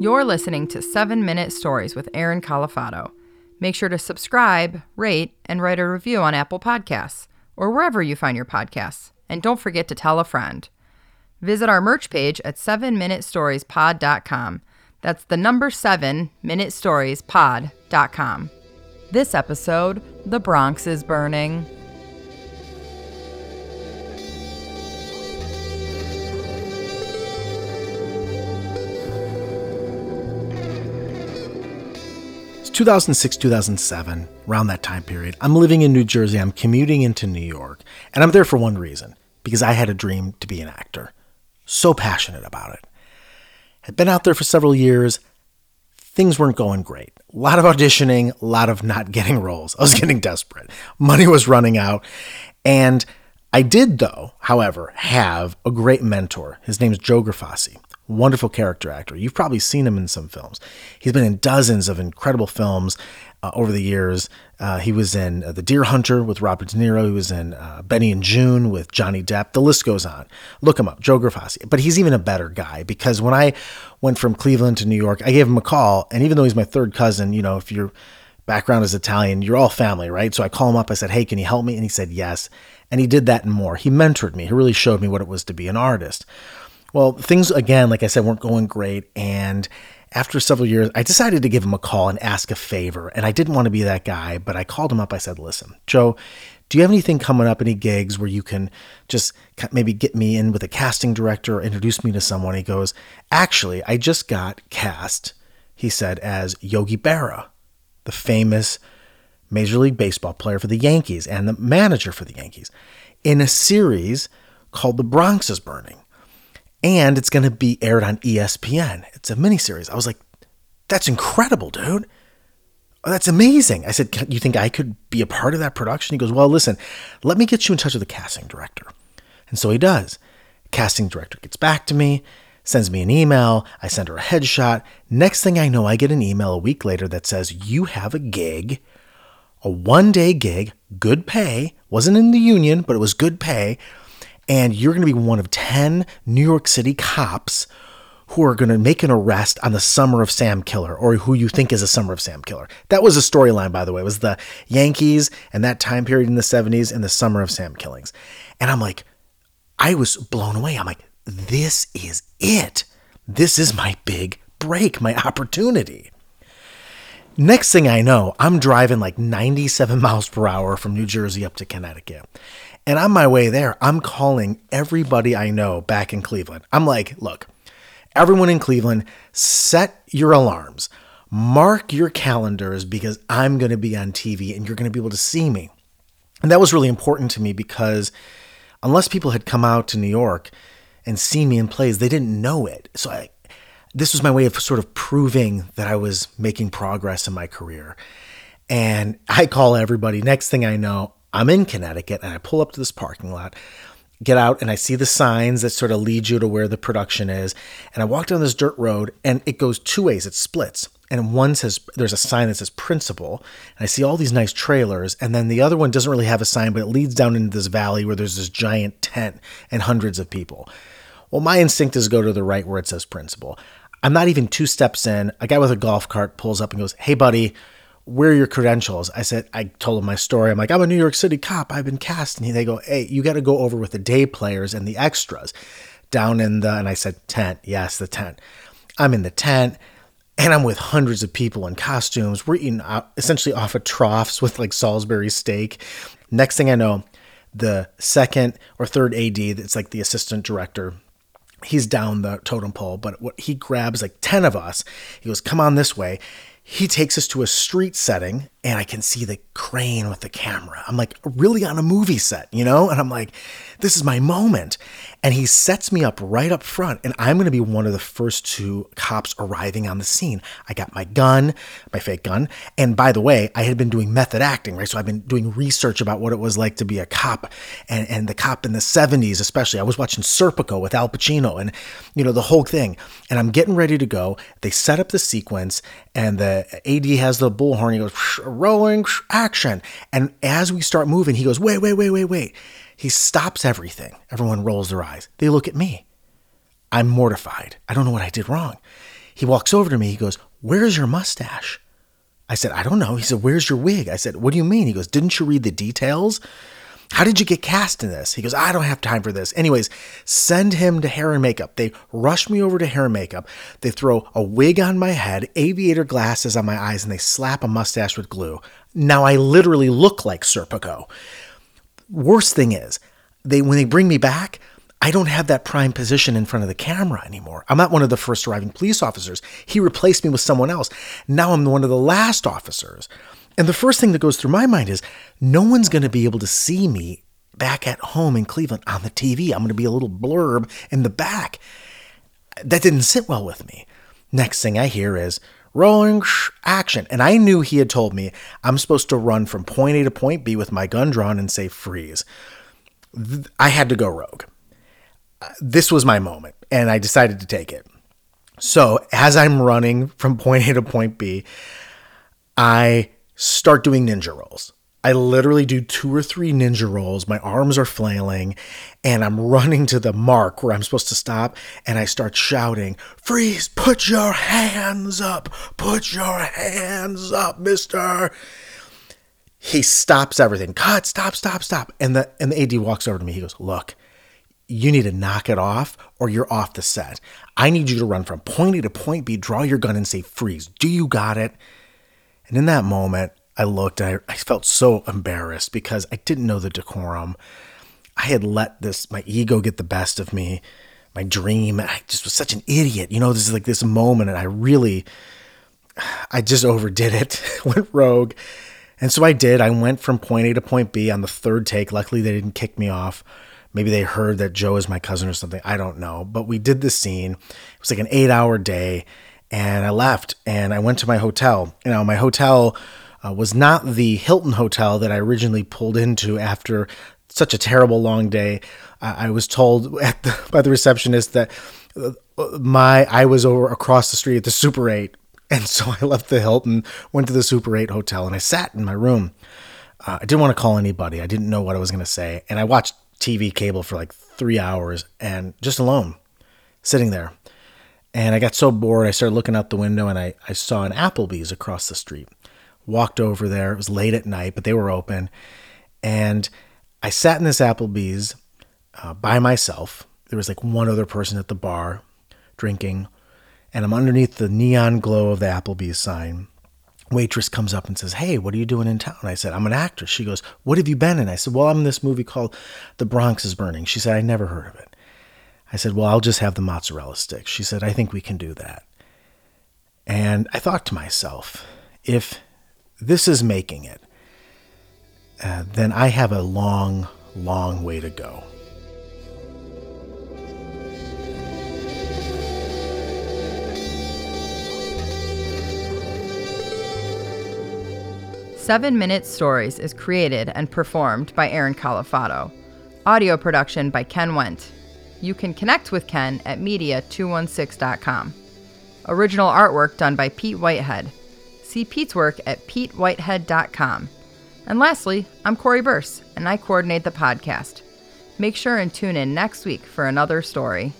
You're listening to 7 Minute Stories with Aaron Calafato. Make sure to subscribe, rate, and write a review on Apple Podcasts or wherever you find your podcasts. And don't forget to tell a friend. Visit our merch page at 7minutestoriespod.com. That's the number 7 minutestoriespod.com. This episode, The Bronx is Burning. 2006, 2007, around that time period. I'm living in New Jersey. I'm commuting into New York. And I'm there for one reason because I had a dream to be an actor. So passionate about it. Had been out there for several years. Things weren't going great. A lot of auditioning, a lot of not getting roles. I was getting desperate. Money was running out. And I did, though, however, have a great mentor. His name is Joe Grifasi wonderful character actor. You've probably seen him in some films. He's been in dozens of incredible films uh, over the years. Uh, he was in uh, The Deer Hunter with Robert De Niro. He was in uh, Benny and Joon with Johnny Depp. The list goes on. Look him up, Joe Grifasi. But he's even a better guy because when I went from Cleveland to New York, I gave him a call. And even though he's my third cousin, you know, if your background is Italian, you're all family, right? So I call him up. I said, Hey, can you help me? And he said, Yes. And he did that and more. He mentored me. He really showed me what it was to be an artist. Well, things again, like I said, weren't going great. And after several years, I decided to give him a call and ask a favor. And I didn't want to be that guy, but I called him up. I said, Listen, Joe, do you have anything coming up, any gigs where you can just maybe get me in with a casting director or introduce me to someone? He goes, Actually, I just got cast, he said, as Yogi Berra, the famous Major League Baseball player for the Yankees and the manager for the Yankees, in a series called The Bronx is Burning and it's going to be aired on ESPN. It's a miniseries. I was like, that's incredible, dude. Oh, that's amazing. I said, you think I could be a part of that production? He goes, well, listen, let me get you in touch with the casting director. And so he does. Casting director gets back to me, sends me an email. I send her a headshot. Next thing I know, I get an email a week later that says, you have a gig, a one day gig, good pay, wasn't in the union, but it was good pay and you're going to be one of 10 New York City cops who are going to make an arrest on the Summer of Sam killer or who you think is a Summer of Sam killer. That was a storyline, by the way. It was the Yankees and that time period in the 70s and the Summer of Sam killings. And I'm like, I was blown away. I'm like, this is it. This is my big break, my opportunity. Next thing I know, I'm driving like 97 miles per hour from New Jersey up to Connecticut. And on my way there, I'm calling everybody I know back in Cleveland. I'm like, look, everyone in Cleveland, set your alarms, mark your calendars because I'm going to be on TV and you're going to be able to see me. And that was really important to me because unless people had come out to New York and seen me in plays, they didn't know it. So I, this was my way of sort of proving that I was making progress in my career. And I call everybody. Next thing I know, I'm in Connecticut and I pull up to this parking lot, get out, and I see the signs that sort of lead you to where the production is. And I walk down this dirt road and it goes two ways, it splits. And one says, there's a sign that says principal. And I see all these nice trailers. And then the other one doesn't really have a sign, but it leads down into this valley where there's this giant tent and hundreds of people. Well, my instinct is go to the right where it says principal. I'm not even two steps in. A guy with a golf cart pulls up and goes, Hey, buddy, where are your credentials? I said, I told him my story. I'm like, I'm a New York City cop. I've been cast. And he, they go, hey, you got to go over with the day players and the extras down in the, and I said, tent. Yes, the tent. I'm in the tent and I'm with hundreds of people in costumes. We're eating out, essentially off of troughs with like Salisbury steak. Next thing I know, the second or third AD, that's like the assistant director, he's down the totem pole, but what he grabs like 10 of us, he goes, come on this way he takes us to a street setting and I can see the crane with the camera. I'm like, really on a movie set, you know? And I'm like, this is my moment. And he sets me up right up front, and I'm to be one of the first two cops arriving on the scene. I got my gun, my fake gun. And by the way, I had been doing method acting, right? So I've been doing research about what it was like to be a cop and, and the cop in the 70s, especially. I was watching Serpico with Al Pacino and, you know, the whole thing. And I'm getting ready to go. They set up the sequence, and the AD has the bullhorn. He goes, rolling action. And as we start moving, he goes, wait, wait, wait, wait, wait. He stops everything. Everyone rolls their eyes. They look at me. I'm mortified. I don't know what I did wrong. He walks over to me. He goes, Where's your mustache? I said, I don't know. He said, Where's your wig? I said, What do you mean? He goes, Didn't you read the details? How did you get cast in this? He goes, I don't have time for this. Anyways, send him to hair and makeup. They rush me over to hair and makeup. They throw a wig on my head, aviator glasses on my eyes, and they slap a mustache with glue. Now I literally look like Serpico. Worst thing is, they when they bring me back, I don't have that prime position in front of the camera anymore. I'm not one of the first arriving police officers. He replaced me with someone else. Now I'm one of the last officers. And the first thing that goes through my mind is no one's going to be able to see me back at home in Cleveland on the TV. I'm going to be a little blurb in the back. That didn't sit well with me. Next thing I hear is rolling action. And I knew he had told me I'm supposed to run from point A to point B with my gun drawn and say freeze. I had to go rogue. Uh, this was my moment, and I decided to take it. So as I'm running from point A to point B, I start doing ninja rolls. I literally do two or three ninja rolls. My arms are flailing and I'm running to the mark where I'm supposed to stop. And I start shouting, Freeze, put your hands up, put your hands up, mister. He stops everything. Cut, stop, stop, stop. And the, and the AD walks over to me. He goes, Look, you need to knock it off or you're off the set. I need you to run from point A to point B, draw your gun and say freeze. Do you got it? And in that moment, I looked I, I felt so embarrassed because I didn't know the decorum. I had let this, my ego get the best of me, my dream. I just was such an idiot. You know, this is like this moment, and I really, I just overdid it, went rogue. And so I did. I went from point A to point B on the third take. Luckily, they didn't kick me off. Maybe they heard that Joe is my cousin or something. I don't know. But we did the scene. It was like an eight hour day and I left and I went to my hotel. You know, my hotel uh, was not the Hilton hotel that I originally pulled into after such a terrible long day. I was told the, by the receptionist that uh, my I was over across the street at the Super 8 and so I left the Hilton, went to the Super 8 hotel and I sat in my room. Uh, I didn't want to call anybody. I didn't know what I was going to say. And I watched TV cable for like three hours and just alone, sitting there. And I got so bored, I started looking out the window and I, I saw an Applebee's across the street. Walked over there. It was late at night, but they were open. And I sat in this Applebee's uh, by myself. There was like one other person at the bar drinking. And I'm underneath the neon glow of the Applebee's sign. Waitress comes up and says, Hey, what are you doing in town? I said, I'm an actress. She goes, What have you been in? I said, Well, I'm in this movie called The Bronx is Burning. She said, I never heard of it. I said, Well, I'll just have the mozzarella sticks. She said, I think we can do that. And I thought to myself, if this is making it, uh, then I have a long, long way to go. Seven Minute Stories is created and performed by Aaron Calafato. Audio production by Ken Wendt. You can connect with Ken at media216.com. Original artwork done by Pete Whitehead. See Pete's work at petewhitehead.com. And lastly, I'm Corey Burse, and I coordinate the podcast. Make sure and tune in next week for another story.